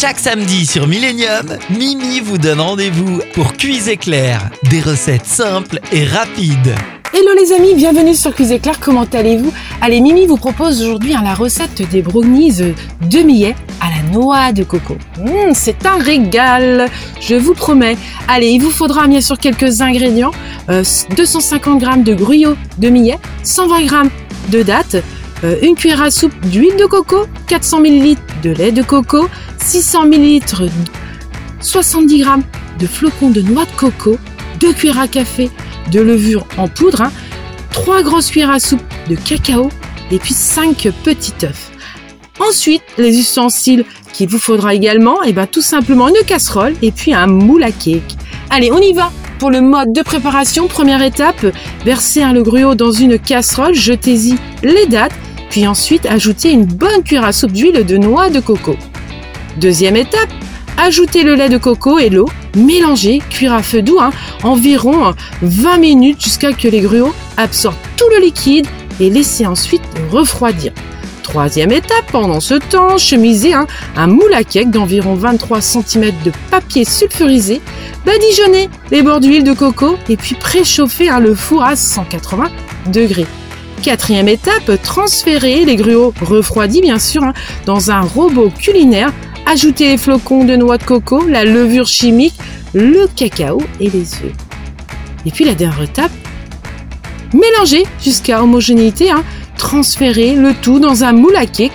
Chaque samedi sur Millennium, Mimi vous donne rendez-vous pour Cuise éclair. Des recettes simples et rapides. Hello les amis, bienvenue sur Cuisine Éclair, comment allez-vous? Allez, Mimi vous propose aujourd'hui la recette des brownies de millet à la noix de coco. Mmh, c'est un régal, je vous promets. Allez, il vous faudra bien sûr quelques ingrédients. 250 euh, g de gruyot de millet, 120 g de dattes, euh, une cuillère à soupe d'huile de coco, 400 ml de lait de coco, 600 ml 70 g de flocons de noix de coco, 2 cuillères à café de levure en poudre, 3 hein, grosses cuillères à soupe de cacao et puis 5 petits œufs. Ensuite, les ustensiles qu'il vous faudra également, et eh ben tout simplement une casserole et puis un moule à cake. Allez, on y va pour le mode de préparation. Première étape, versez le gruau dans une casserole, jetez-y les dattes puis ensuite, ajoutez une bonne cuillère à soupe d'huile de noix de coco. Deuxième étape, ajoutez le lait de coco et l'eau, mélangez, cuire à feu doux, hein, environ 20 minutes jusqu'à ce que les gruaux absorbent tout le liquide et laissez ensuite refroidir. Troisième étape, pendant ce temps, chemisez hein, un moule à cake d'environ 23 cm de papier sulfurisé, badigeonnez les bords d'huile de coco et puis préchauffez hein, le four à 180 degrés. Quatrième étape, transférer les gruaux refroidis bien sûr hein, dans un robot culinaire. Ajoutez les flocons de noix de coco, la levure chimique, le cacao et les œufs. Et puis la dernière étape, mélanger jusqu'à homogénéité. Hein. Transférer le tout dans un moule à cake.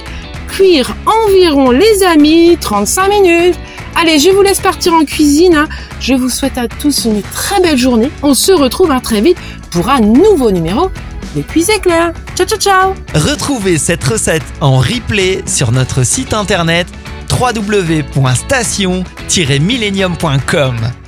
Cuire environ les amis 35 minutes. Allez, je vous laisse partir en cuisine. Hein. Je vous souhaite à tous une très belle journée. On se retrouve très vite pour un nouveau numéro et puis c'est clair. Ciao ciao ciao Retrouvez cette recette en replay sur notre site internet www.station-millennium.com.